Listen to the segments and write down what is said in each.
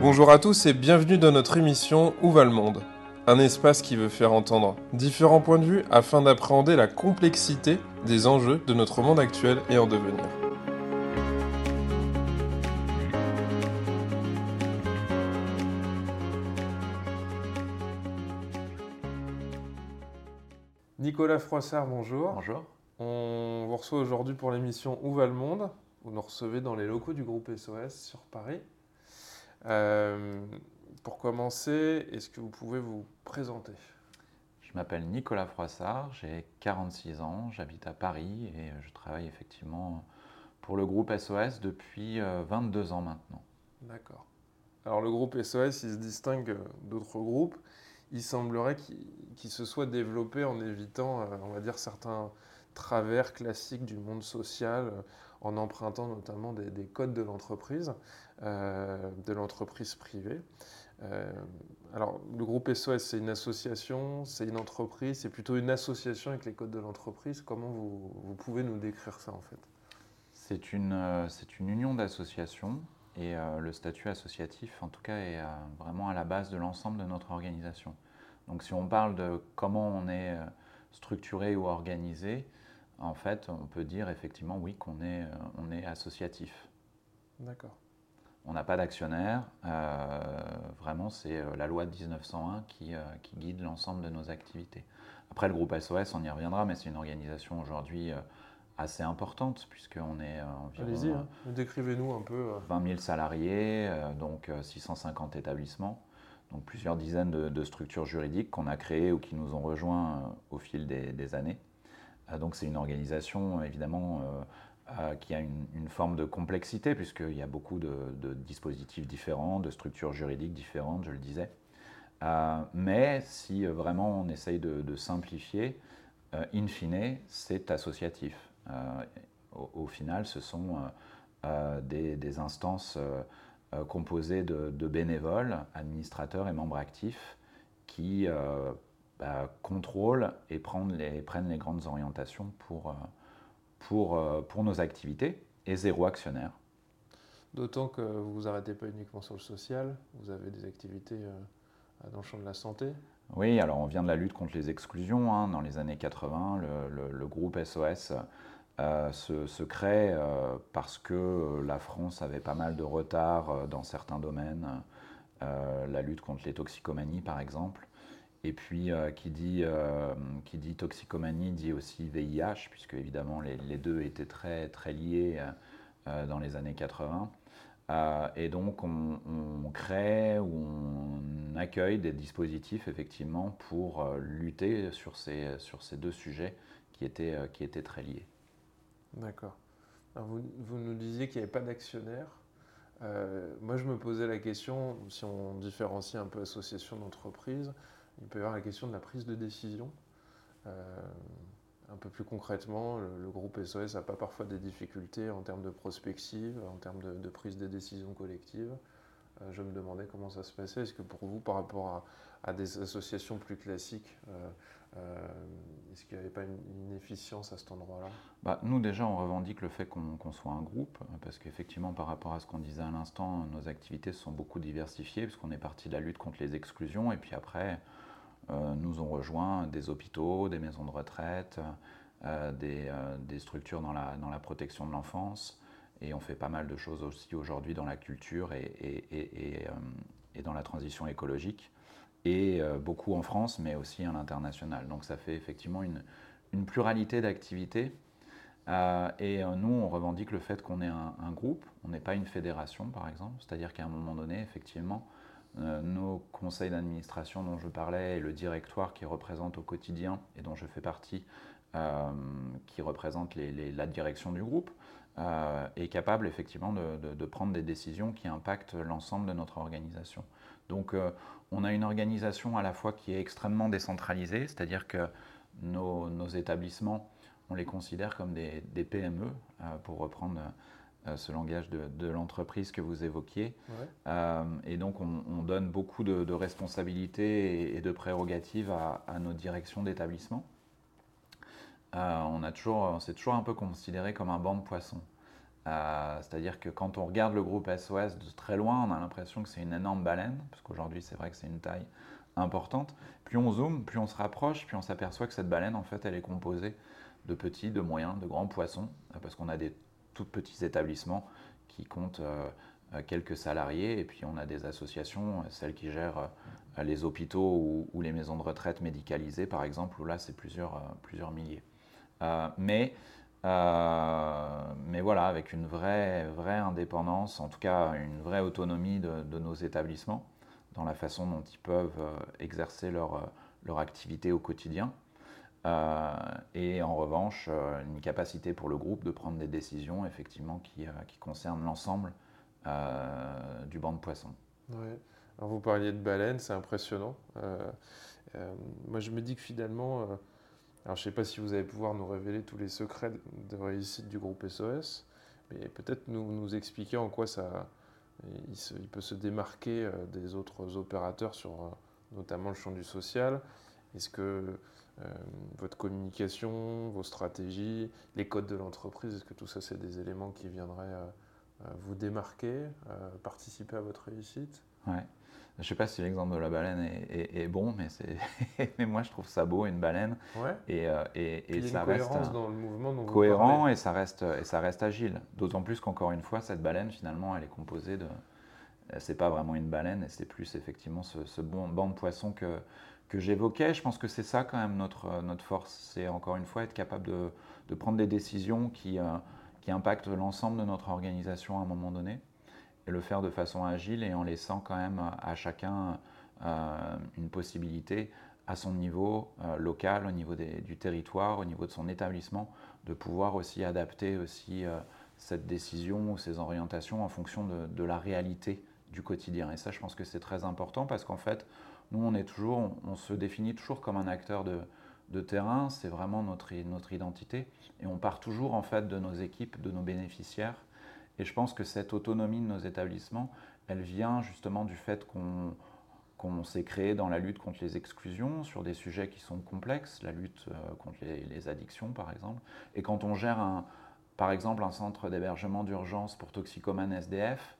Bonjour à tous et bienvenue dans notre émission Où va le monde? Un espace qui veut faire entendre différents points de vue afin d'appréhender la complexité des enjeux de notre monde actuel et en devenir. Nicolas Froissart, bonjour. Bonjour. On vous reçoit aujourd'hui pour l'émission Où va le monde? Vous nous recevez dans les locaux du groupe SOS sur Paris. Euh, pour commencer, est-ce que vous pouvez vous présenter? Je m'appelle Nicolas Froissart, j'ai 46 ans, j'habite à Paris et je travaille effectivement pour le groupe SOS depuis 22 euh, ans maintenant. D'accord. Alors le groupe SOS, il se distingue d'autres groupes. Il semblerait qu'il se soit développé en évitant, euh, on va dire, certains travers classiques du monde social, en empruntant notamment des, codes de l'entreprise, euh, de l'entreprise privée. Euh, alors, le groupe SOS, c'est une association, c'est une entreprise, c'est plutôt une association avec les codes de l'entreprise. Comment vous, pouvez nous décrire ça en fait? C'est une, euh, une union d'associations et le statut associatif, en tout cas, est vraiment à la base de l'ensemble de notre organisation. Donc, si on parle de comment on est structuré ou organisé, en fait, on peut dire effectivement oui qu'on est, euh, on est associatif. D'accord. On n'a pas d'actionnaire. Euh, vraiment, c'est euh, la loi de 1901 qui, qui guide l'ensemble de nos activités. Après, le groupe SOS, on y reviendra, mais c'est une organisation aujourd'hui assez importante, puisqu'on est environ. Allez-y, hein. décrivez-nous un peu. 20 000 salariés, donc 650 établissements, donc plusieurs dizaines de, structures juridiques qu'on a créées ou qui nous ont rejoints au fil des années. Ah, donc c'est une organisation évidemment euh, euh, qui a une, forme de complexité puisqu'il y a beaucoup de, dispositifs différents, de structures juridiques différentes, je le disais. Euh, mais si vraiment on essaye de, simplifier, in fine, c'est associatif. Au, final, ce sont des, instances composées de, bénévoles, administrateurs et membres actifs qui bah, contrôlent et prennent les, prennent les grandes orientations pour, euh, pour, euh, pour nos activités et zéro actionnaire. D'autant que vous vous arrêtez pas uniquement sur le social, vous avez des activités euh, dans le champ de la santé. Oui, alors on vient de la lutte contre les exclusions. Hein. Dans les années 80, le, le, groupe SOS se, se, crée parce que la France avait pas mal de retard dans certains domaines. la lutte contre les toxicomanies, par exemple. Et puis, euh, qui, dit, euh, dit toxicomanie dit aussi VIH, puisque évidemment les, deux étaient très, très liés euh, dans les années 80. et donc, on, crée ou on accueille des dispositifs effectivement pour lutter sur ces, sur ces deux sujets qui étaient, qui étaient très liés. D'accord. Vous, vous, nous disiez qu'il n'y avait pas d'actionnaire. moi, je me posais la question, si on différencie un peu association d'entreprise, il peut y avoir la question de la prise de décision. Euh, un peu plus concrètement, le, groupe SOS n'a pas parfois des difficultés en termes de prospective, en termes de, prise de décision collective. Euh, je me demandais comment ça se passait. Est-ce que pour vous, par rapport à, des associations plus classiques, euh, est-ce qu'il n'y avait pas une, inefficience à cet endroit-là? Bah, Nous, déjà, on revendique le fait qu'on soit un groupe, parce qu'effectivement, par rapport à ce qu'on disait à l'instant, nos activités sont beaucoup diversifiées, puisqu'on est parti de la lutte contre les exclusions, et puis après, euh, nous ont rejoint des hôpitaux, des maisons de retraite, euh, euh, des, structures dans la protection de l'enfance. Et on fait pas mal de choses aussi aujourd'hui dans la culture et, et, dans la transition écologique. Et beaucoup en France, mais aussi à l'international. Donc ça fait effectivement une, pluralité d'activités. et nous, on revendique le fait qu'on est un, groupe, on n'est pas une fédération par exemple. C'est-à-dire qu'à un moment donné, effectivement, euh, nos conseils d'administration dont je parlais et le directoire qui représente au quotidien et dont je fais partie, euh, qui représente la direction du groupe, euh, est capable effectivement de, prendre des décisions qui impactent l'ensemble de notre organisation. Donc on a une organisation à la fois qui est extrêmement décentralisée, c'est-à-dire que nos, établissements, on les considère comme des, des PME, pour reprendre euh, ce langage de, l'entreprise que vous évoquiez. Euh, et donc, on, donne beaucoup de, responsabilités et, de prérogatives à, nos directions d'établissement. On a toujours, s'est toujours un peu considéré comme un banc de poissons. C'est-à-dire que quand on regarde le groupe SOS de très loin, on a l'impression que c'est une énorme baleine, parce qu'aujourd'hui c'est vrai que c'est une taille importante. Plus on zoome, plus on se rapproche, puis on s'aperçoit que cette baleine, en fait, elle est composée de petits, de moyens, de grands poissons, parce qu'on a des tout petits établissements qui comptent euh, quelques salariés, et puis on a des associations, celles qui gèrent euh, les hôpitaux ou, les maisons de retraite médicalisées, par exemple, où là c'est plusieurs, euh, plusieurs milliers. Mais, mais voilà, avec une vraie, vraie indépendance, en tout cas une vraie autonomie de, de nos établissements dans la façon dont ils peuvent exercer leur, leur activité au quotidien. et en revanche, une capacité pour le groupe de prendre des décisions effectivement qui, qui concernent l'ensemble euh, du banc de poissons. Alors vous parliez de baleines, c'est impressionnant. Euh, euh, moi je me dis que finalement, alors je ne sais pas si vous allez pouvoir nous révéler tous les secrets de réussite du groupe SOS, mais peut-être nous, expliquer en quoi ça, il, peut se démarquer des autres opérateurs sur notamment le champ du social. Est-ce que votre communication, vos stratégies, les codes de l'entreprise, est-ce que tout ça c'est des éléments qui viendraient euh, vous démarquer, euh, participer à votre réussite? Je ne sais pas si l'exemple de la baleine est, bon, mais, mais moi je trouve ça beau, une baleine. Ouais. Et, euh, et, et ça reste dans le mouvement dont cohérent et ça reste, et ça reste agile. D'autant plus qu'encore une fois, cette baleine finalement elle est composée de. C'est pas vraiment une baleine, c'est plus effectivement ce, bon banc de poissons que, que j'évoquais. Je pense que c'est ça quand même notre, notre force. C'est encore une fois être capable de, de prendre des décisions qui qui impacte l'ensemble de notre organisation à un moment donné, et le faire de façon agile et en laissant quand même à chacun euh, une possibilité à son niveau euh, local, au niveau du territoire, au niveau de son établissement, de pouvoir aussi adapter aussi euh, cette décision ou ces orientations en fonction de, la réalité du quotidien. Et ça, je pense que c'est très important parce qu'en fait, nous, on est toujours, on se définit toujours comme un acteur de, de terrain, c'est vraiment notre, notre identité. Et on part toujours en fait de nos équipes, de nos bénéficiaires. Et je pense que cette autonomie de nos établissements, elle vient justement du fait qu'on s'est créé dans la lutte contre les exclusions sur des sujets qui sont complexes, la lutte euh, contre les, addictions par exemple. Et quand on gère un, par exemple un centre d'hébergement d'urgence pour toxicomanes SDF,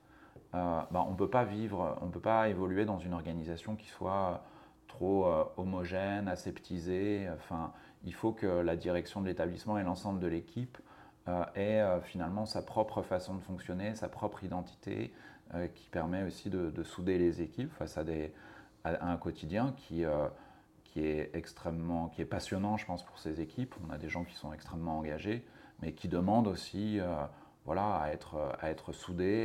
euh, ben, on ne peut pas vivre, on ne peut pas évoluer dans une organisation qui soit trop euh, homogène, aseptisé. Enfin, il faut que la direction de l'établissement et l'ensemble de l'équipe euh, aient euh, finalement sa propre façon de fonctionner, sa propre identité, qui permet aussi de, souder les équipes face à, un quotidien qui, qui est extrêmement, qui est passionnant, je pense, pour ces équipes. On a des gens qui sont extrêmement engagés, mais qui demandent aussi, voilà, à être, à être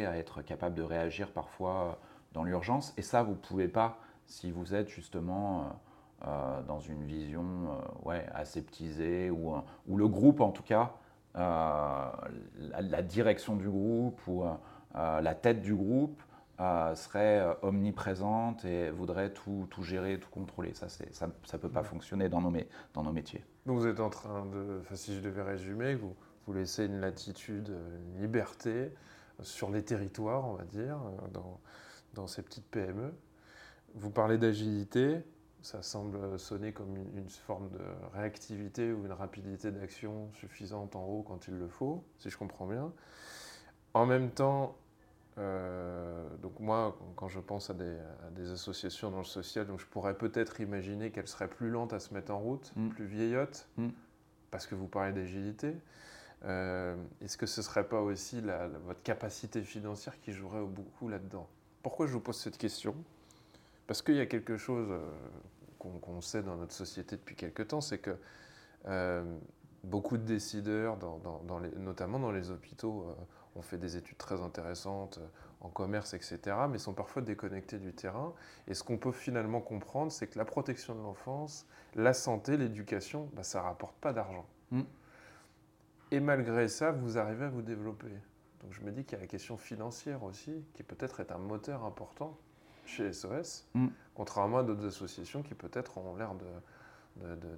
à être capables de réagir parfois dans l'urgence. Et ça, vous ne pouvez pas si vous êtes justement euh, euh, dans une vision euh, aseptisée, ou, ou, le groupe en tout cas, la, direction du groupe ou la tête du groupe serait omniprésente et voudrait tout, tout, gérer, tout contrôler. Ça ne peut pas fonctionner dans nos, dans nos métiers. Donc vous êtes en train de, si je devais résumer, vous, vous laissez une latitude, une liberté sur les territoires, on va dire, dans, dans ces petites PME. Vous parlez d'agilité, ça semble sonner comme une, forme de réactivité ou une rapidité d'action suffisante en haut quand il le faut, si je comprends bien. En même temps, euh, donc moi, quand je pense à des, associations dans le social, donc je pourrais peut-être imaginer qu'elles seraient plus lentes à se mettre en route, mm. plus vieillottes, mm. parce que vous parlez d'agilité. Euh, est-ce que ce ne serait pas aussi votre capacité financière qui jouerait beaucoup là-dedans? Pourquoi je vous pose cette question? Parce qu'il y a quelque chose euh, qu'on sait dans notre société depuis quelque temps, c'est que euh, beaucoup de décideurs, notamment dans les hôpitaux, euh, ont fait des études très intéressantes en commerce, etc., mais sont parfois déconnectés du terrain. Et ce qu'on peut finalement comprendre, c'est que la protection de l'enfance, la santé, l'éducation, bah, ça ne rapporte pas d'argent. Mm. Et malgré ça, vous arrivez à vous développer. Donc je me dis qu'il y a la question financière aussi, qui peut-être est un moteur important chez SOS, mm. contrairement à d'autres associations qui peut-être ont l'air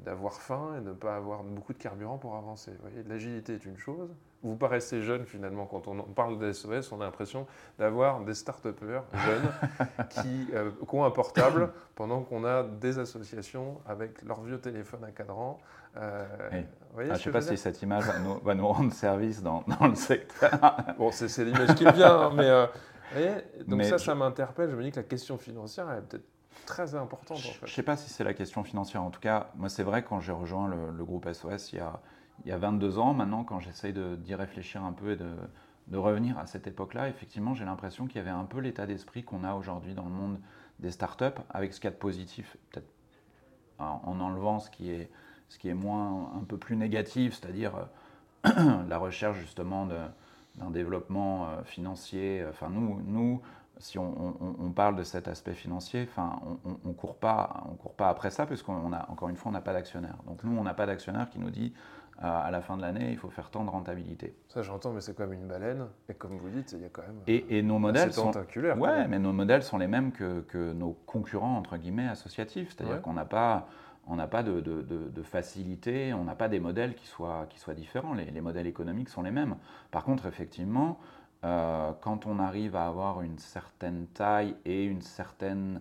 d'avoir faim et de ne pas avoir beaucoup de carburant pour avancer. L'agilité est une chose. Vous paraissez jeune finalement quand on parle des SOS, on a l'impression d'avoir des start-upers jeunes qui, euh, qui, ont un portable pendant qu'on a des associations avec leur vieux téléphone à cadran. Euh, ah, je ne sais pas si cette image va nous, rendre service dans, le secteur. bon, c'est l'image qui me vient, hein, mais, euh, donc ça, ça m'interpelle. Je me dis que la question financière est peut-être très importante. Je ne sais pas si c'est la question financière. En tout cas, moi, c'est vrai, quand j'ai rejoint le, groupe SOS il y, a, il y a 22 ans, maintenant, quand j'essaye d'y réfléchir un peu et de, de revenir à cette époque-là, effectivement, j'ai l'impression qu'il y avait un peu l'état d'esprit qu'on a aujourd'hui dans le monde des startups, avec ce qu'il y a de positif, peut-être en enlevant ce qui est, ce qui est moins, un peu plus négatif, c'est-à-dire euh, la recherche justement d'un développement euh, financier. Enfin, nous, nous si on, parle de cet aspect financier, enfin, on ne court, pas, on court pas après ça, puisqu'on a, encore une fois, on n'a pas d'actionnaire. Donc nous, on n'a pas d'actionnaire qui nous dit euh, à la fin de l'année, il faut faire tant de rentabilité. Ça, j'entends, mais c'est comme une baleine. Et comme vous dites, il y a quand même. Et, et nos modèles sont. Ouais, mais nos modèles sont les mêmes que, que nos concurrents entre guillemets associatifs. C'est-à-dire qu'on n'a pas on n'a pas de, facilité, on n'a pas des modèles qui soient, différents. Les, modèles économiques sont les mêmes. Par contre, effectivement, euh, quand on arrive à avoir une certaine taille et une certaine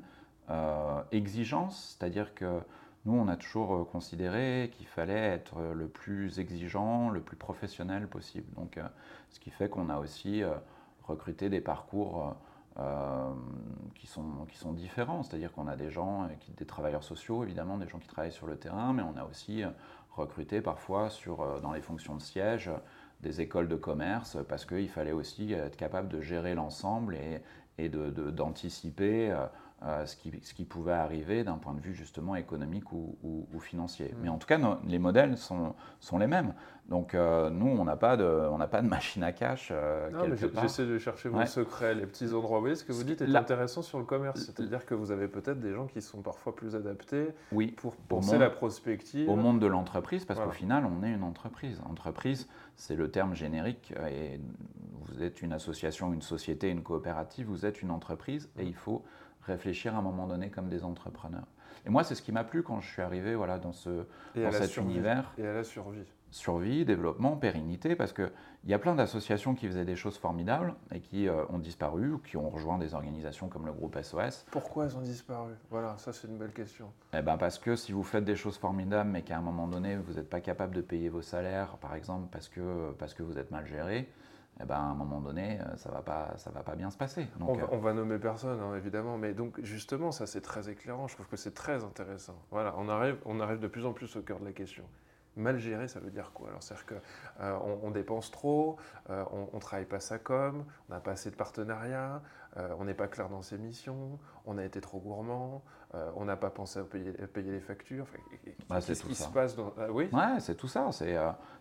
euh, exigence, c'est-à-dire que nous, on a toujours euh, considéré qu'il fallait être le plus exigeant, le plus professionnel possible. Donc, ce qui fait qu'on a aussi recruté des parcours euh, qui, sont, qui sont différents. C'est-à-dire qu'on a des gens, euh, qui, des travailleurs sociaux, évidemment, des gens qui travaillent sur le terrain, mais on a aussi euh, recruté parfois sur, dans les fonctions de siège des écoles de commerce parce qu'il fallait aussi être capable de gérer l'ensemble et, et d'anticiper de, ce, qui, ce, qui, pouvait arriver d'un point de vue justement économique ou, ou, financier. Mais en tout cas, les modèles sont, sont les mêmes. Donc euh, nous, on n'a pas, de, pas de machine à cash. Euh, non, mais j'essaie de chercher vos secrets, les petits endroits. Vous voyez, ce que vous dites est intéressant sur le commerce. C'est-à-dire que vous avez peut-être des gens qui sont parfois plus adaptés oui, pour penser la prospective. Au monde de l'entreprise, parce qu'au final, on est une entreprise. Entreprise, c'est le terme générique. Et vous êtes une association, une société, une coopérative, vous êtes une entreprise et il faut réfléchir à un moment donné comme des entrepreneurs. Et moi, c'est ce qui m'a plu quand je suis arrivé voilà, dans, ce, dans cet univers. Et à la survie survie, développement, pérennité, parce qu'il y a plein d'associations qui faisaient des choses formidables et qui euh, ont disparu ou qui ont rejoint des organisations comme le groupe SOS. Pourquoi elles ont disparu? Voilà, ça c'est une belle question. Eh ben parce que si vous faites des choses formidables mais qu'à un moment donné vous n'êtes pas capable de payer vos salaires, par exemple parce que, parce que vous êtes mal géré, eh ben, à un moment donné, euh, ça ne va, pas, ça va pas bien se passer. Euh, on, va, nommer personne, hein, évidemment, mais donc justement, ça c'est très éclairant, je trouve que c'est très intéressant. Voilà, on arrive, on arrive de plus en plus au cœur de la question. Mal géré, ça veut dire quoi? Alors, c'est-à-dire qu'on euh, on dépense trop, euh, on ne travaille pas sa com, on n'a pas assez de partenariats, euh, on n'est pas clair dans ses missions, on a été trop gourmand, on n'a pas pensé à payer, les factures. Bah, c'est tout ça. se passe dans... oui Ouais, c'est tout ça. C'est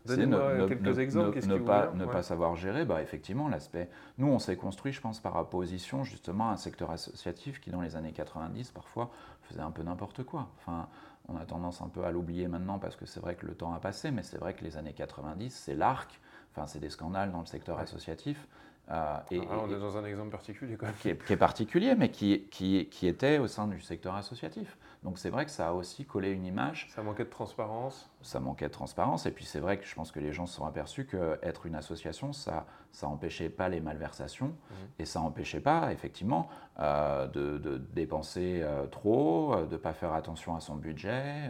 ne, quelques exemples. Ne, pas, ne pas savoir gérer, bah, effectivement, l'aspect. Nous, on s'est construit, je pense, par opposition justement à un secteur associatif qui, dans les années 90, parfois, faisait un peu n'importe quoi. Enfin, on a tendance un peu à l'oublier maintenant parce que c'est vrai que le temps a passé, mais c'est vrai que les années 90, c'est l'arc, enfin c'est des scandales dans le secteur associatif. Euh, et, ah, on est dans un exemple particulier quand même. Qui est, particulier, mais qui, qui, qui, était au sein du secteur associatif. Donc c'est vrai que ça a aussi collé une image. Ça manquait de transparence. Ça manquait de transparence. Et puis c'est vrai que je pense que les gens se sont aperçus qu'être une association, ça ça empêchait pas les malversations mmh. et ça empêchait pas effectivement euh, de, dépenser euh, trop, de ne pas faire attention à son budget.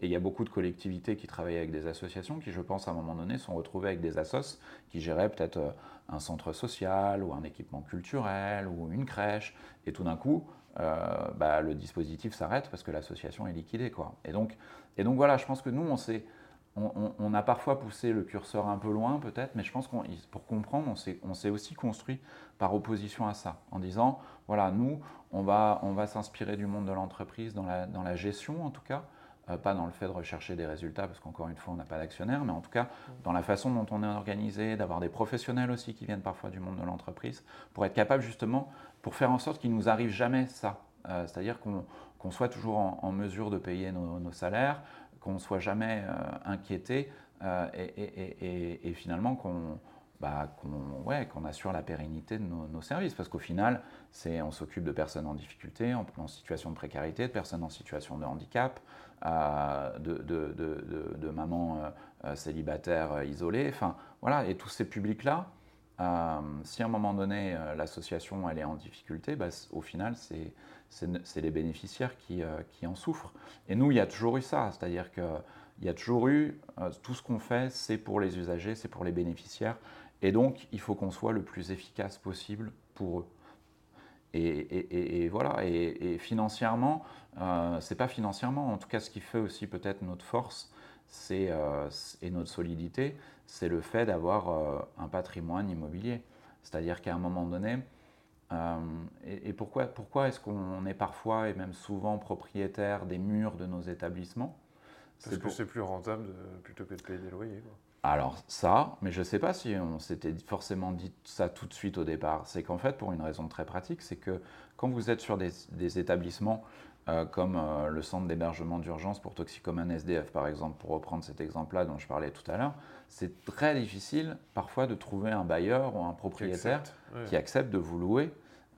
et il y a beaucoup de collectivités qui travaillaient avec des associations qui, je pense, à un moment donné, sont retrouvées avec des assos qui géraient peut-être un centre social ou un équipement culturel ou une crèche. Et tout d'un coup, euh, bah, le dispositif s'arrête parce que l'association est liquidée. Quoi. Et, donc, et donc voilà, je pense que nous, on, sait, on, a parfois poussé le curseur un peu loin peut-être, mais je pense qu'on pour comprendre, on s'est aussi construit par opposition à ça, en disant, voilà, nous, on va, on va s'inspirer du monde de l'entreprise dans la, dans la gestion en tout cas, pas dans le fait de rechercher des résultats, parce qu'encore une fois, on n'a pas d'actionnaire, mais en tout cas, dans la façon dont on est organisé, d'avoir des professionnels aussi qui viennent parfois du monde de l'entreprise, pour être capable justement, pour faire en sorte qu'il ne nous arrive jamais ça. Euh, c'est-à-dire qu'on soit toujours en, mesure de payer nos, salaires, qu'on ne soit jamais euh, inquiété, et, finalement qu'on bah, qu'on ouais, qu'on assure la pérennité de nos, services. Parce qu'au final, on s'occupe de personnes en difficulté, en, situation de précarité, de personnes en situation de handicap, euh, de, de, de, de, mamans euh, célibataires isolées. Enfin, voilà, et tous ces publics-là, si à un moment donné l'association elle est en difficulté, bah, au final c'est, c'est, les bénéficiaires qui, qui, en souffrent. Et nous, il y a toujours eu ça, c'est-à-dire qu'il y a toujours eu tout ce qu'on fait, c'est pour les usagers, c'est pour les bénéficiaires. Et donc, il faut qu'on soit le plus efficace possible pour eux. Et, voilà, et, financièrement, euh, c'est pas financièrement, en tout cas ce qui fait aussi peut-être notre force c'est, euh, et notre solidité, c'est le fait d'avoir euh, un patrimoine immobilier. C'est-à-dire qu'à un moment donné, euh, et, pourquoi, pourquoi est-ce qu'on est parfois et même souvent propriétaire des murs de nos établissements? Parce que c'est plus rentable plutôt que de payer des loyers. Quoi. Alors ça, mais je ne sais pas si on s'était forcément dit ça tout de suite au départ. C'est qu'en fait, pour une raison très pratique, c'est que quand vous êtes sur des, établissements euh, comme euh, le centre d'hébergement d'urgence pour toxicomanes SDF, par exemple, pour reprendre cet exemple-là dont je parlais tout à l'heure, c'est très difficile parfois de trouver un bailleur ou un propriétaire qui accepte, de vous louer.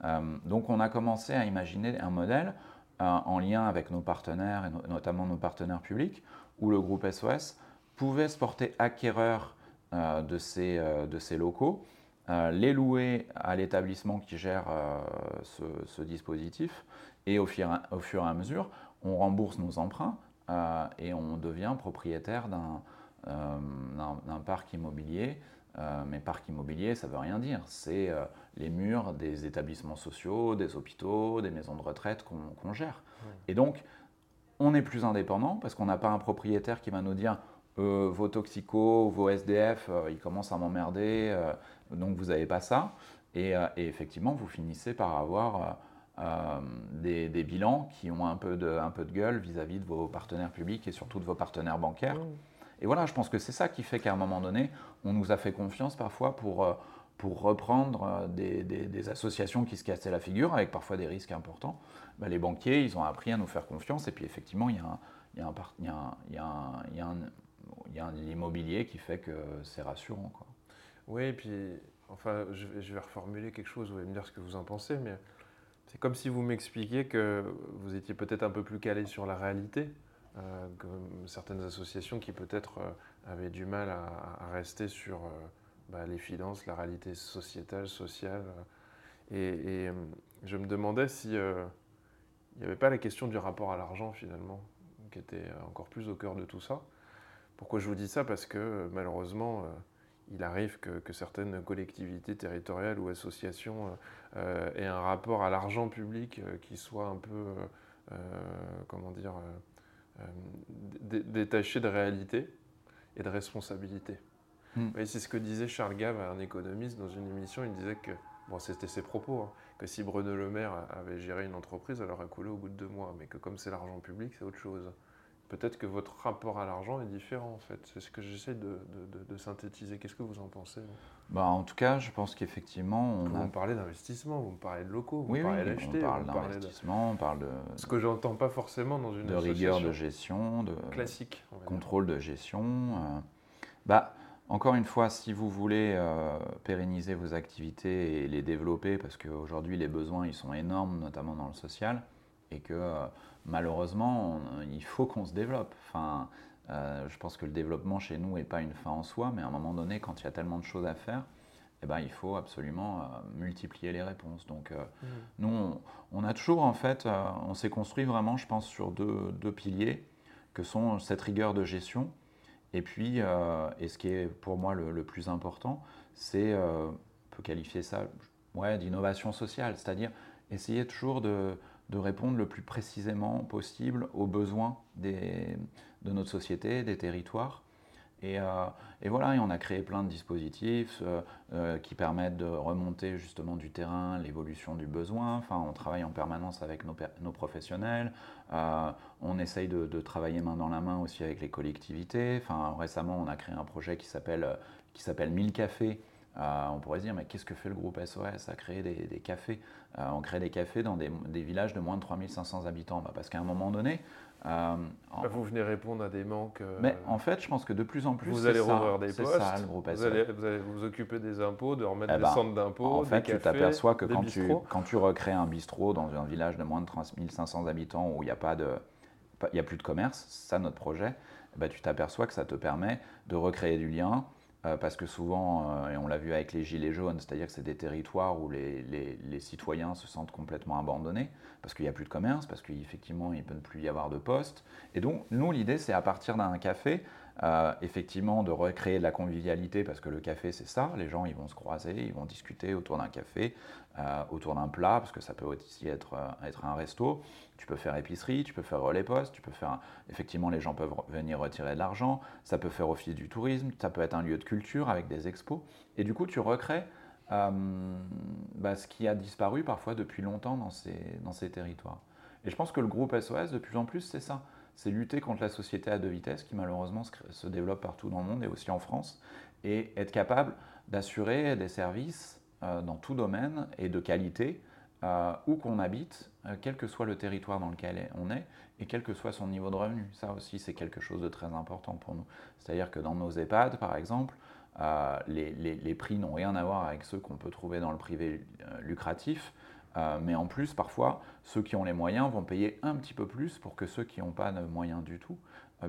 Euh, donc on a commencé à imaginer un modèle en lien avec nos partenaires, et notamment nos partenaires publics, où le groupe SOS pouvait se porter acquéreur euh, de, ces, euh, de, ces, locaux, euh, les louer à l'établissement qui gère ce, dispositif, et au fur, au fur, et à mesure, on rembourse nos emprunts et on devient propriétaire d'un parc immobilier. mais parc immobilier, ça ne veut rien dire. C'est les murs des établissements sociaux, des hôpitaux, des maisons de retraite qu'on gère. Et donc, on est plus indépendant parce qu'on n'a pas un propriétaire qui va nous dire euh, vos toxicos, vos SDF, euh, ils commencent à m'emmerder, euh, donc vous n'avez pas ça. Et, effectivement, vous finissez par avoir des, bilans qui ont un peu de, un peu de gueule vis-à-vis de vos partenaires publics et surtout de vos partenaires bancaires. Et voilà, je pense que c'est ça qui fait qu'à un moment donné, on nous a fait confiance parfois pour, pour reprendre des, associations qui se cassaient la figure, avec parfois des risques importants. Ben, les banquiers, ils ont appris à nous faire confiance, et puis effectivement, il y a un, il y a un, il y a un, il y a un il y a l'immobilier qui fait que c'est rassurant. Quoi. Oui, et puis, enfin, je, vais reformuler quelque chose, vous allez me dire ce que vous en pensez, mais c'est comme si vous m'expliquiez que vous étiez peut-être un peu plus calé sur la réalité, euh, comme certaines associations qui peut-être euh, avaient du mal à, rester sur euh, bah, les finances, la réalité sociétale, sociale. Et, et je me demandais si il n'y avait pas la question du rapport à l'argent finalement, qui était encore plus au cœur de tout ça. Pourquoi je vous dis ça? Parce que euh, malheureusement, euh, il arrive que, certaines collectivités territoriales ou associations euh, aient un rapport à l'argent public qui soit un peu, comment dire, détaché de réalité et de responsabilité. Hmm. C'est ce que disait Charles Gave, un économiste, dans une émission. Il disait que, bon, c'était ses propos, hein, que si Bruno Le Maire avait géré une entreprise, elle aurait coulé au bout de deux mois, mais que comme c'est l'argent public, c'est autre chose peut-être que votre rapport à l'argent est différent en fait. C'est ce que j'essaie de, synthétiser. Qu'est-ce que vous en pensez bah, En tout cas, je pense qu'effectivement... On vous me parlez d'investissement, vous me parlez de locaux, vous oui, me parlez d'acheter. on parle d'investissement, on parle de... Ce que j'entends pas forcément dans une De rigueur de gestion, de... Classique. Contrôle de gestion. Euh, bah, encore une fois, si vous voulez euh, pérenniser vos activités et les développer, parce qu'aujourd'hui les besoins ils sont énormes, notamment dans le social, et que euh, malheureusement, il faut qu'on se développe. Enfin, euh, je pense que le développement chez nous n'est pas une fin en soi, mais à un moment donné, quand il y a tellement de choses à faire, eh ben, il faut absolument euh, multiplier les réponses. Donc, mmh. nous, on, a toujours, en fait, on s'est construit vraiment, je pense, sur deux, deux, piliers, que sont cette rigueur de gestion, et puis, et ce qui est pour moi le, plus important, c'est, on peut qualifier ça ouais, d'innovation sociale, c'est-à-dire essayer toujours de, de répondre le plus précisément possible aux besoins des, de notre société, des territoires. Et, euh, voilà, et on a créé plein de dispositifs euh, euh, qui permettent de remonter justement du terrain l'évolution du besoin. Enfin, on travaille en permanence avec nos, nos professionnels. on essaye de, de, travailler main dans la main aussi avec les collectivités. Enfin, récemment, on a créé un projet qui s'appelle 1000 cafés on pourrait se dire, mais qu'est-ce que fait le groupe SOS à créer des, cafés? On crée des cafés dans des, villages de moins de 3500 habitants. Bah, parce qu'à un moment donné, bah, vous venez répondre à des manques. Mais en fait, je pense que de plus en plus, vous allez rouvrir des postes. Ça, le groupe vous, allez, vous, allez, vous occuper des impôts, de remettre eh des ben, centres d'impôts. En fait, tu t'aperçois que quand tu, quand tu recrées un bistrot dans un village de moins de 3500 habitants où il n'y a pas de il n'y a plus de commerce, c'est ça notre projet, bah, tu t'aperçois que ça te permet de recréer du lien, euh, parce que souvent, euh, et on l'a vu avec les Gilets jaunes, c'est-à-dire que c'est des territoires où les, les, citoyens se sentent complètement abandonnés, parce qu'il n'y a plus de commerce, parce qu'effectivement, il ne peut plus y avoir de poste. Et donc, nous, l'idée, c'est à partir d'un café, euh, effectivement, de recréer de la convivialité, parce que le café, c'est ça, les gens, ils vont se croiser, ils vont discuter autour d'un café, autour d'un plat, parce que ça peut aussi être, être un resto. Tu peux faire épicerie, tu peux faire relais poste, tu peux faire. Effectivement, les gens peuvent venir retirer de l'argent, ça peut faire office du tourisme, ça peut être un lieu de culture avec des expos. Et du coup, tu recrées euh, bah, ce qui a disparu parfois depuis longtemps dans ces, dans ces territoires. Et je pense que le groupe SOS, de plus en plus, c'est ça. C'est lutter contre la société à deux vitesses qui malheureusement se développe partout dans le monde et aussi en France, et être capable d'assurer des services euh, dans tout domaine et de qualité euh, où qu'on habite, euh, quel que soit le territoire dans lequel on est, et quel que soit son niveau de revenu. Ça aussi, c'est quelque chose de très important pour nous. C'est-à-dire que dans nos EHPAD, par exemple, les, prix n'ont rien à voir avec ceux qu'on peut trouver dans le privé lucratif, mais en plus, parfois, ceux qui ont les moyens vont payer un petit peu plus pour que ceux qui n'ont pas de moyens du tout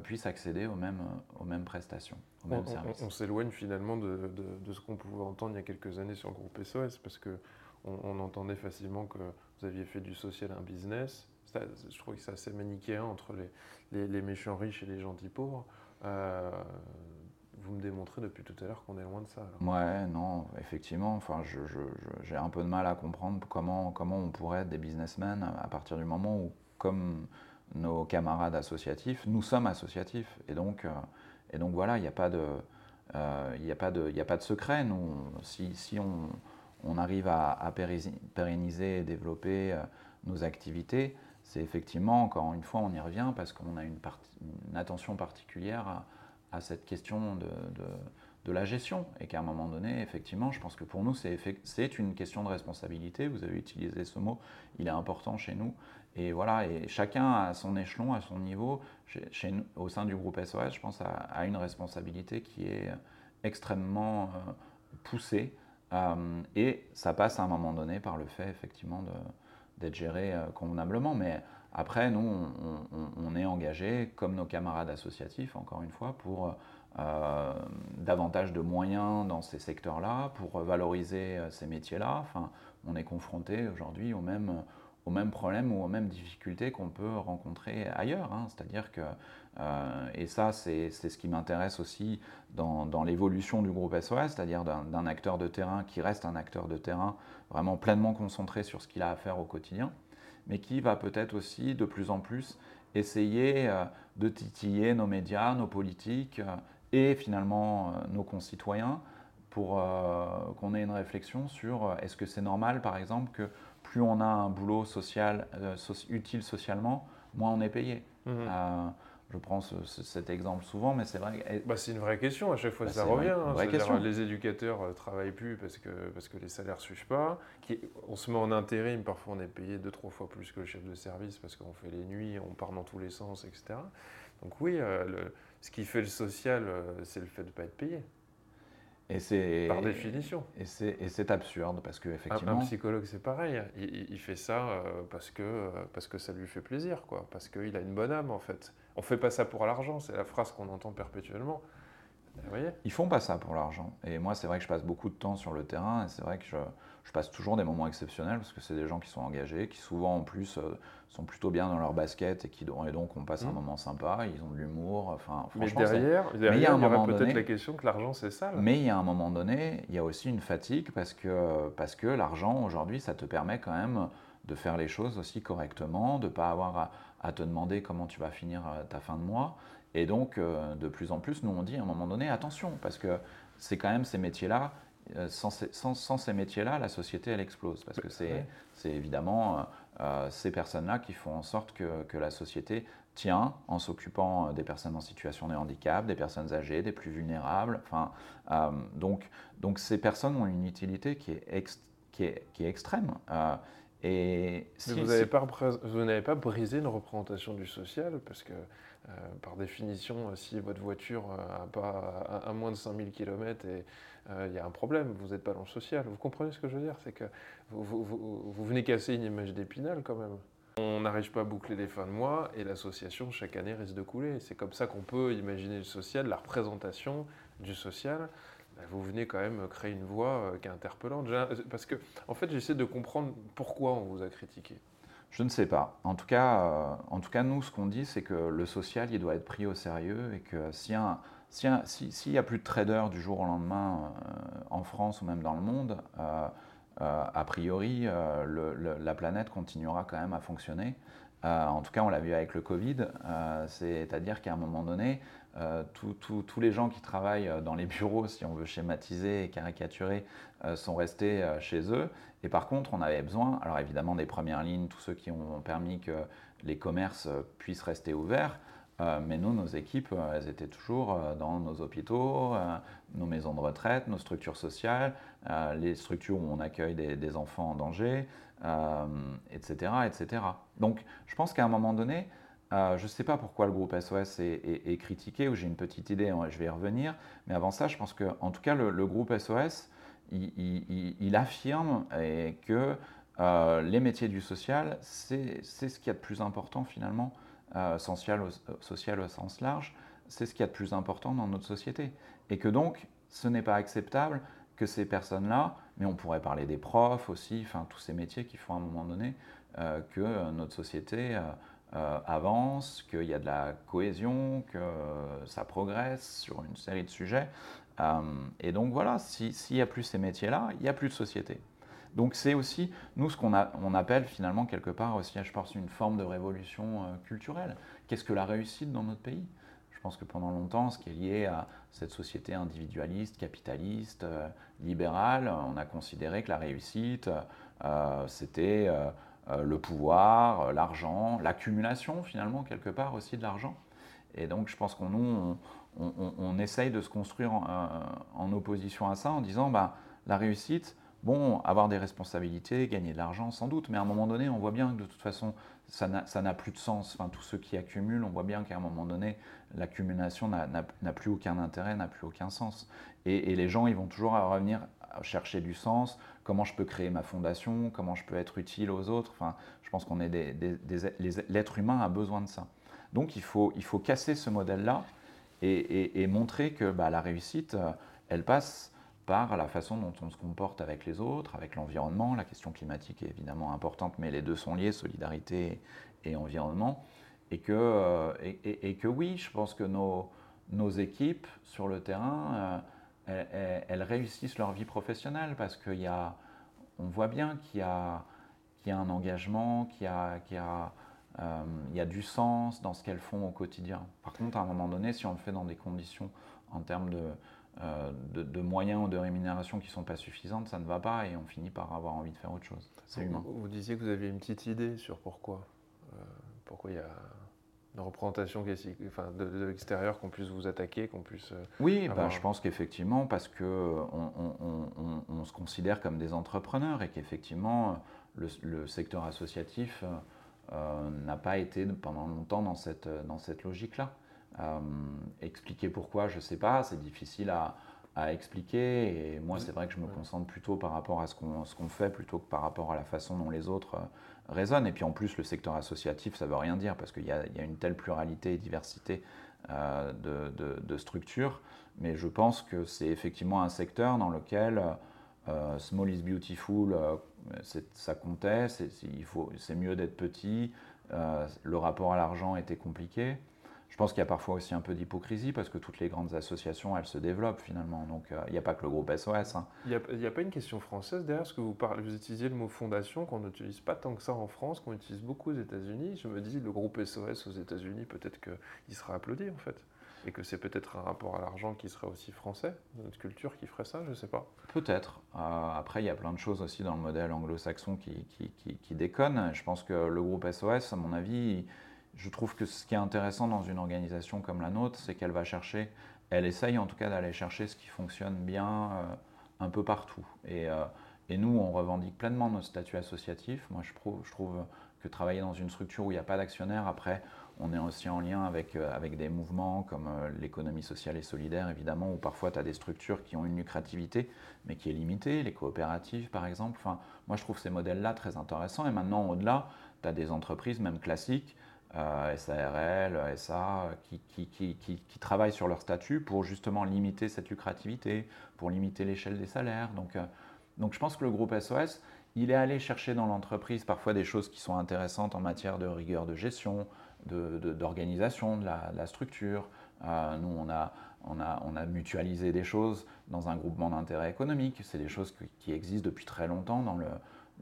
puissent accéder aux mêmes, aux mêmes prestations, aux mêmes on, services. On, s'éloigne finalement de, de, ce qu'on pouvait entendre il y a quelques années sur le groupe SOS, parce que on, entendait facilement que vous aviez fait du social un business. je trouve que c'est assez manichéen entre les, méchants riches et les gentils pauvres. Euh, vous me démontrez depuis tout à l'heure qu'on est loin de ça. Ouais, non, effectivement. Enfin, j'ai un peu de mal à comprendre comment, comment on pourrait être des businessmen à partir du moment où, comme nos camarades associatifs, nous sommes associatifs. Et donc, euh, et donc voilà, il n'y a, pas de, euh, a, a pas de secret. Nous, si, si on on arrive à, pérenniser et développer euh, nos activités, c'est effectivement, encore une fois, on y revient parce qu'on a une, attention particulière à, cette question de, la gestion et qu'à un moment donné, effectivement, je pense que pour nous, c'est une question de responsabilité. Vous avez utilisé ce mot, il est important chez nous. Et voilà, et chacun à son échelon, à son niveau, au sein du groupe SOS, je pense, a, une responsabilité qui est extrêmement euh, poussée euh, et ça passe à un moment donné par le fait effectivement d'être géré euh, convenablement. Mais après, nous, on, est engagé, comme nos camarades associatifs, encore une fois, pour euh, davantage de moyens dans ces secteurs-là, pour valoriser ces métiers-là. Enfin, on est confronté aujourd'hui au même, au même problème ou aux mêmes difficultés qu'on peut rencontrer ailleurs. Hein. C'est-à-dire que euh, et ça, c'est ce qui m'intéresse aussi dans, l'évolution du groupe SOS, c'est-à-dire d'un acteur de terrain qui reste un acteur de terrain vraiment pleinement concentré sur ce qu'il a à faire au quotidien, mais qui va peut-être aussi de plus en plus essayer euh, de titiller nos médias, nos politiques euh, et finalement nos concitoyens pour qu'on ait une réflexion sur est-ce que c'est normal, par exemple, que plus on a un boulot social, utile socialement, moins on est payé. Mmh je prends cet exemple souvent, mais c'est vrai. Bah, c'est une vraie question, à chaque fois bah, ça revient. Hein. les éducateurs ne euh, travaillent plus parce que, parce que les salaires ne suivent pas. on se met en intérim, parfois on est payé deux, trois fois plus que le chef de service parce qu'on fait les nuits, on part dans tous les sens, etc. Donc oui, euh, ce qui fait le social, euh, c'est le fait de ne pas être payé. Et Par définition. Et c'est absurde parce que effectivement. Un, psychologue, c'est pareil. Il, fait ça parce que, parce que ça lui fait plaisir, quoi. Parce qu'il a une bonne âme, en fait. On fait pas ça pour l'argent, c'est la phrase qu'on entend perpétuellement. Vous voyez Ils font pas ça pour l'argent. Et moi, c'est vrai que je passe beaucoup de temps sur le terrain et c'est vrai que je, je passe toujours des moments exceptionnels parce que c'est des gens qui sont engagés, qui souvent en plus euh, sont plutôt bien dans leur basket et, qui, et donc on passe un mmh. moment sympa, ils ont de l'humour. Enfin, mais derrière, il y a, un moment peut-être la question que l'argent c'est ça. Mais il y a un moment donné, il y a aussi une fatigue parce que, parce que l'argent aujourd'hui ça te permet quand même de faire les choses aussi correctement, de ne pas avoir à, te demander comment tu vas finir euh, ta fin de mois. Et donc, euh, de plus en plus, nous on dit à un moment donné, attention, parce que c'est quand même ces métiers-là, euh, sans, ces, métiers-là, la société, elle explose. Parce que c'est évidemment euh, euh, ces personnes-là qui font en sorte que, la société tient en s'occupant des personnes en situation de handicap, des personnes âgées, des plus vulnérables. Enfin, donc, donc ces personnes ont une utilité qui est, qui est, qui est extrême. Et vous n'avez pas, pas, brisé une représentation du social parce que euh, par définition, euh, si votre voiture a, pas, à moins de 5000 km, euh, il y a un problème, vous n'êtes pas dans le social. Vous comprenez ce que je veux dire? C'est que vous, vous, venez casser une image d'épinal quand même. On n'arrive pas à boucler les fins de mois et l'association chaque année risque de couler. C'est comme ça qu'on peut imaginer le social, la représentation du social. Ben, vous venez quand même créer une voix qui est interpellante. Parce que, en fait, j'essaie de comprendre pourquoi on vous a critiqué. Je ne sais pas. En tout cas, euh, en tout cas nous, ce qu'on dit, c'est que le social, il doit être pris au sérieux et que s'il n'y a, plus de traders du jour au lendemain euh, en France ou même dans le monde, euh, a priori, la planète continuera quand même à fonctionner. en tout cas, on l'a vu avec le Covid, c'est-à-dire qu'à un moment donné, tous les gens qui travaillent dans les bureaux, si on veut schématiser et caricaturer, sont restés chez eux et par contre, on avait besoin, alors évidemment des premières lignes, tous ceux qui ont permis que les commerces puissent rester ouverts, euh, mais nous, nos équipes, euh, elles étaient toujours euh, dans nos hôpitaux, nos maisons de retraite, nos structures sociales, les structures où on accueille des, enfants en danger, etc., etc. Donc, je pense qu'à un moment donné, je ne sais pas pourquoi le groupe SOS est, critiqué, ou j'ai une petite idée, je vais y revenir, mais avant ça, je pense qu'en tout cas, le groupe SOS il, affirme que euh, les métiers du social, c'est ce qu'il y a de plus important finalement, euh, social, au, sens large, c'est ce qu'il y a de plus important dans notre société. Et que donc, ce n'est pas acceptable que ces personnes-là, mais on pourrait parler des profs aussi, enfin tous ces métiers qui font à un moment donné euh, que notre société avance, qu'il y a de la cohésion, que ça progresse sur une série de sujets. Euh, et donc voilà, s'il n'y a plus ces métiers-là, il n'y a plus de société. Donc c'est aussi, nous, ce qu'on on appelle finalement quelque part aussi, je pense, une forme de révolution euh, culturelle. Qu'est-ce que la réussite dans notre pays? Je pense que pendant longtemps, ce qui est lié à cette société individualiste, capitaliste, euh, libérale, on a considéré que la réussite, c'était le pouvoir, l'argent, l'accumulation finalement, quelque part aussi de l'argent. Et donc je pense qu'on nous, on, essaye de se construire en, opposition à ça en disant bah, la réussite, bon, avoir des responsabilités, gagner de l'argent sans doute, mais à un moment donné, on voit bien que de toute façon, ça n'a plus de sens. Enfin, tous ceux qui accumulent, on voit bien qu'à un moment donné, l'accumulation n'a plus aucun intérêt, n'a plus aucun sens. Et, les gens, ils vont toujours revenir chercher du sens, comment je peux créer ma fondation, comment je peux être utile aux autres. Enfin, je pense qu'on est des, l'être humain a besoin de ça. Donc il faut, il faut casser ce modèle-là et, montrer que bah, la réussite, euh, elle passe par la façon dont on se comporte avec les autres, avec l'environnement. La question climatique est évidemment importante, mais les deux sont liés, solidarité et environnement. Et que, euh, et, que oui, je pense que nos, nos équipes sur le terrain, euh, elles, réussissent leur vie professionnelle parce qu'on voit bien qu'il y, y a, un engagement, qu'il y a, y a euh, il y a du sens dans ce qu'elles font au quotidien. Par contre, à un moment donné, si on le fait dans des conditions en termes de, euh, de, moyens ou de rémunération qui ne sont pas suffisantes, ça ne va pas et on finit par avoir envie de faire autre chose. C'est humain. Vous, disiez que vous aviez une petite idée sur pourquoi. Euh, pourquoi il y a une représentation enfin, de, l'extérieur qu'on puisse vous attaquer, qu'on puisse... oui, bah, je pense qu'effectivement, parce qu'on on, on, se considère comme des entrepreneurs et qu'effectivement, le, le, secteur associatif... Euh, n'a pas été pendant longtemps dans cette, dans cette logique-là. Euh, expliquer pourquoi, je ne sais pas, c'est difficile à, à, expliquer. Et moi, c'est vrai que je me concentre plutôt par rapport à ce qu'on qu'on fait plutôt que par rapport à la façon dont les autres euh, raisonnent. Et puis en plus, le secteur associatif, ça ne veut rien dire parce qu'il y, y, a une telle pluralité et diversité de, de, de, structures. Mais je pense que c'est effectivement un secteur dans lequel Small is Beautiful ça comptait, c'est mieux d'être petit, euh, le rapport à l'argent était compliqué. Je pense qu'il y a parfois aussi un peu d'hypocrisie parce que toutes les grandes associations, elles se développent finalement. Donc euh, il n'y a pas que le groupe SOS. Hein. Il n'y a, pas une question française derrière ce que vous parlez. Vous utilisez le mot fondation qu'on n'utilise pas tant que ça en France, qu'on utilise beaucoup aux États-Unis. Je me dis, le groupe SOS aux États-Unis, peut-être qu'il sera applaudi en fait et que c'est peut-être un rapport à l'argent qui serait aussi français, notre culture qui ferait ça, je ne sais pas. Peut-être. Euh, après, il y a plein de choses aussi dans le modèle anglo-saxon qui, qui, qui, déconnent. Je pense que le groupe SOS, à mon avis, je trouve que ce qui est intéressant dans une organisation comme la nôtre, c'est qu'elle va chercher, elle essaye en tout cas d'aller chercher ce qui fonctionne bien un peu partout. Et, et, nous, on revendique pleinement notre statut associatif. Moi, je trouve, que travailler dans une structure où il n'y a pas d'actionnaire, après, on est aussi en lien avec, euh, avec des mouvements comme euh, l'économie sociale et solidaire, évidemment, où parfois tu as des structures qui ont une lucrativité, mais qui est limitée, les coopératives par exemple. Enfin, moi, je trouve ces modèles-là très intéressants. Et maintenant, au-delà, tu as des entreprises, même classiques, euh, SARL, SA, qui, qui, qui, qui, travaillent sur leur statut pour justement limiter cette lucrativité, pour limiter l'échelle des salaires. Donc, donc je pense que le groupe SOS, il est allé chercher dans l'entreprise parfois des choses qui sont intéressantes en matière de rigueur de gestion, d'organisation de, la, structure. Euh, nous, on a, on, a, on a, mutualisé des choses dans un groupement d'intérêt économique. C'est des choses qui existent depuis très longtemps dans le,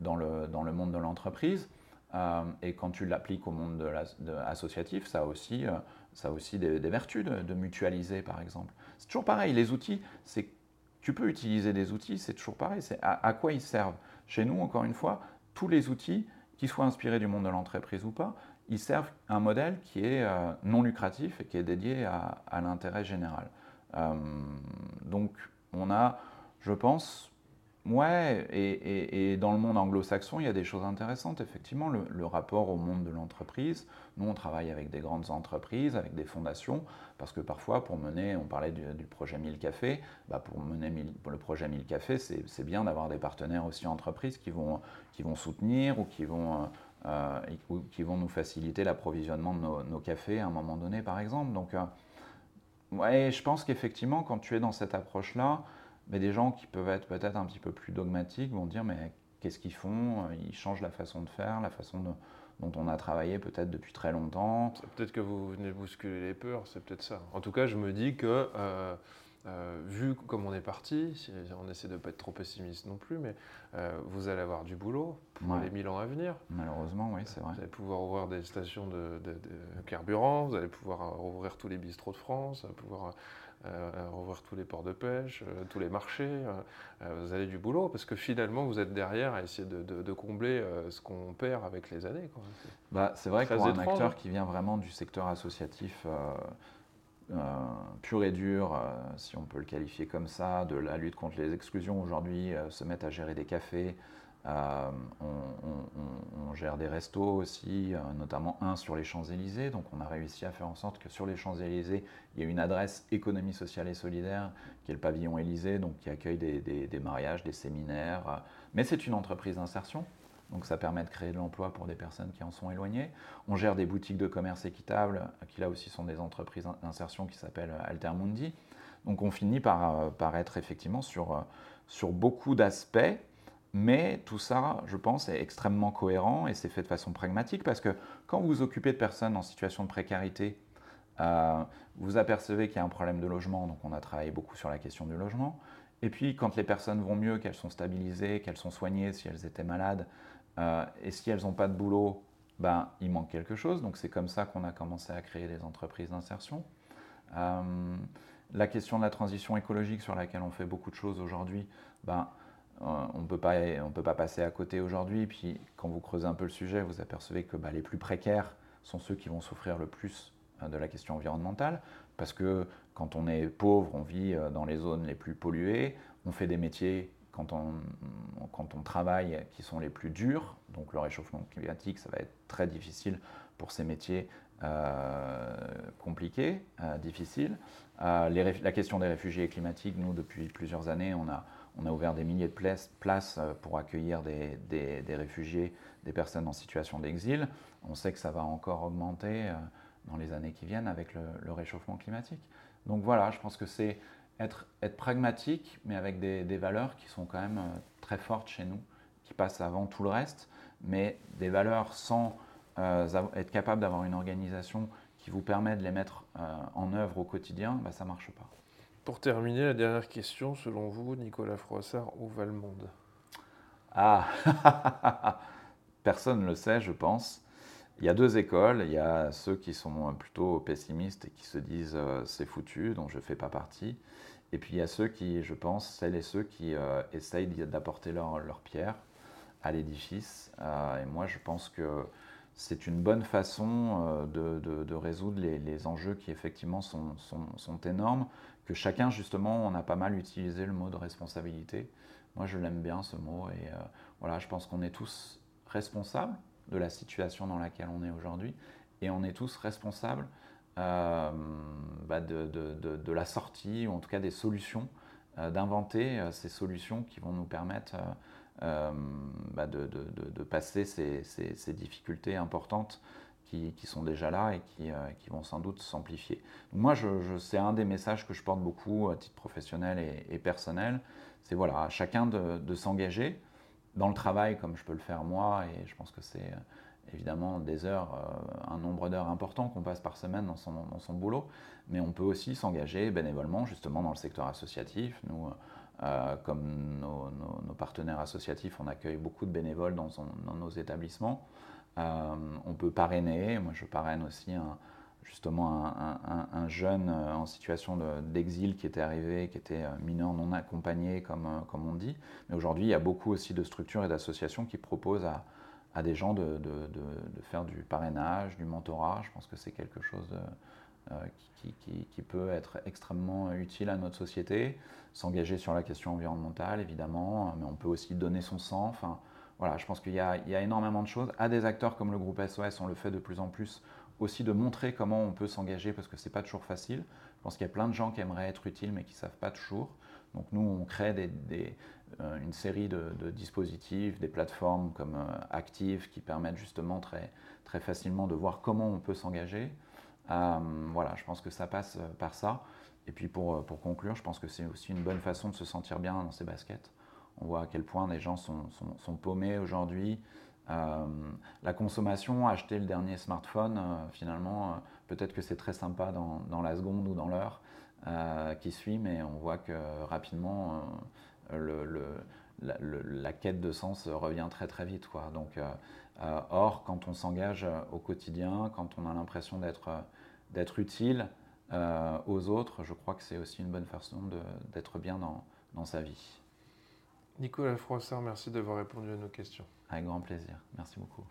dans le, dans le monde de l'entreprise. Euh, et quand tu l'appliques au monde de associatif, ça a aussi, euh, ça a aussi des, vertus de, mutualiser, par exemple. C'est toujours pareil, les outils, c'est tu peux utiliser des outils, c'est toujours pareil, c'est à, quoi ils servent. Chez nous, encore une fois, tous les outils, qu'ils soient inspirés du monde de l'entreprise ou pas, ils servent un modèle qui est euh, non lucratif et qui est dédié à, l'intérêt général. Donc on a, je pense, ouais, et, dans le monde anglo-saxon, il y a des choses intéressantes, effectivement, le, rapport au monde de l'entreprise. Nous, on travaille avec des grandes entreprises, avec des fondations, parce que parfois, pour mener, on parlait du, projet 1000 cafés, bah pour mener le projet 1000 cafés, c'est bien d'avoir des partenaires aussi entreprises qui vont, qui vont soutenir ou qui vont... Euh, qui vont nous faciliter l'approvisionnement de nos, cafés à un moment donné, par exemple. Donc, euh, ouais, je pense qu'effectivement, quand tu es dans cette approche-là, mais des gens qui peuvent être peut-être un petit peu plus dogmatiques vont dire mais qu'est-ce qu'ils font? Ils changent la façon de faire, la façon dont on a travaillé peut-être depuis très longtemps. Peut-être que vous venez bousculer les peurs, c'est peut-être ça. En tout cas, je me dis que euh, euh, vu comme on est parti, on essaie de ne pas être trop pessimiste non plus, mais euh, vous allez avoir du boulot pour les 1000 ans à venir. Malheureusement, oui, c'est vrai. Vous allez pouvoir ouvrir des stations de, carburant, vous allez pouvoir rouvrir tous les bistrots de France, pouvoir euh, rouvrir tous les ports de pêche, tous les marchés. vous avez du boulot parce que finalement, vous êtes derrière à essayer de, combler ce qu'on perd avec les années. Bah, c'est vrai que pour un acteur qui vient vraiment du secteur associatif, euh, pur et dur, euh, si on peut le qualifier comme ça, de la lutte contre les exclusions. Aujourd'hui, euh, se mettre à gérer des cafés. On, gère des restos aussi, notamment un sur les Champs-Élysées. Donc on a réussi à faire en sorte que sur les Champs-Élysées, il y ait une adresse économie sociale et solidaire, qui est le pavillon Élysée, donc qui accueille des, mariages, des séminaires. Mais c'est une entreprise d'insertion. Donc ça permet de créer de l'emploi pour des personnes qui en sont éloignées. On gère des boutiques de commerce équitable, qui là aussi sont des entreprises d'insertion qui s'appellent Altermundi. Donc on finit par, euh, par être effectivement sur, euh, sur beaucoup d'aspects, mais tout ça, je pense, est extrêmement cohérent et c'est fait de façon pragmatique parce que quand vous vous occupez de personnes en situation de précarité, euh, vous apercevez qu'il y a un problème de logement, donc on a travaillé beaucoup sur la question du logement. Et puis quand les personnes vont mieux, qu'elles sont stabilisées, qu'elles sont soignées si elles étaient malades, euh, et si elles n'ont pas de boulot, ben, il manque quelque chose. Donc c'est comme ça qu'on a commencé à créer des entreprises d'insertion. Euh, la question de la transition écologique sur laquelle on fait beaucoup de choses aujourd'hui, ben, on ne peut pas passer à côté aujourd'hui. Puis quand vous creusez un peu le sujet, vous apercevez que ben, les plus précaires sont ceux qui vont souffrir le plus de la question environnementale, parce que quand on est pauvre, on vit dans les zones les plus polluées, on fait des métiers quand on, quand on travaille qui sont les plus durs, donc le réchauffement climatique, ça va être très difficile pour ces métiers euh, compliqués, euh, difficiles. Euh, la question des réfugiés climatiques, nous, depuis plusieurs années, on a, on a ouvert des milliers de places, places pour accueillir des, réfugiés, des personnes en situation d'exil. On sait que ça va encore augmenter dans les années qui viennent avec le, réchauffement climatique. Donc voilà, je pense que c'est être, pragmatique, mais avec des, valeurs qui sont quand même euh, très fortes chez nous, qui passent avant tout le reste, mais des valeurs sans euh, être capable d'avoir une organisation qui vous permet de les mettre euh, en œuvre au quotidien, bah, ça ne marche pas. Pour terminer, la dernière question, selon vous, Nicolas Froissart, où va le monde Ah Personne ne le sait, je pense. Il y a deux écoles. Il y a ceux qui sont plutôt pessimistes et qui se disent c'est foutu, dont je ne fais pas partie. Et puis il y a ceux qui, je pense, celles et ceux qui euh, essayent d'apporter leur, pierre à l'édifice. Euh, et moi, je pense que c'est une bonne façon de, résoudre les, enjeux qui effectivement sont, énormes, que chacun justement, on a pas mal utilisé le mot de responsabilité. Moi je l'aime bien ce mot et voilà, je pense qu'on est tous responsables de la situation dans laquelle on est aujourd'hui et on est tous responsables euh, bah, de, la sortie, ou en tout cas des solutions, euh, d'inventer euh, ces solutions qui vont nous permettre bah, de, passer ces, difficultés importantes qui, sont déjà là et qui, vont sans doute s'amplifier. Moi, c'est un des messages que je porte beaucoup à titre professionnel et, personnel, c'est voilà, à chacun de, s'engager dans le travail comme je peux le faire moi, et je pense que c'est évidemment des heures, euh, un nombre d'heures important qu'on passe par semaine dans son, boulot, mais on peut aussi s'engager bénévolement justement dans le secteur associatif. Nous, euh, comme nos, partenaires associatifs, on accueille beaucoup de bénévoles dans nos établissements. Euh, on peut parrainer, moi je parraine aussi un, justement un, un, jeune en situation d'exil qui était arrivé, qui était mineur non accompagné, comme, comme on dit. Mais aujourd'hui, il y a beaucoup aussi de structures et d'associations qui proposent à, des gens de, faire du parrainage, du mentorat. Je pense que c'est quelque chose euh, qui, peut être extrêmement utile à notre société. S'engager sur la question environnementale, évidemment, mais on peut aussi donner son sang. Voilà, je pense qu'il y, a énormément de choses. À des acteurs comme le groupe SOS, on le fait de plus en plus aussi de montrer comment on peut s'engager parce que ce n'est pas toujours facile. Je pense qu'il y a plein de gens qui aimeraient être utiles mais qui ne savent pas toujours. Donc nous, on crée des, euh, une série de, dispositifs, des plateformes comme euh, Active qui permettent justement très, très facilement de voir comment on peut s'engager. Euh, voilà, je pense que ça passe par ça. Et puis pour, pour conclure, je pense que c'est aussi une bonne façon de se sentir bien dans ses baskets. On voit à quel point les gens sont, paumés aujourd'hui. la consommation, acheter le dernier smartphone, finalement, peut-être que c'est très sympa dans, la seconde ou dans l'heure qui suit, mais on voit que rapidement, la, quête de sens revient très très vite. Donc, euh, euh, or, quand on s'engage au quotidien, quand on a l'impression d'être, utile euh, aux autres, je crois que c'est aussi une bonne façon d'être bien dans sa vie. Nicolas Froissart, merci d'avoir répondu à nos questions. Avec grand plaisir. Merci beaucoup.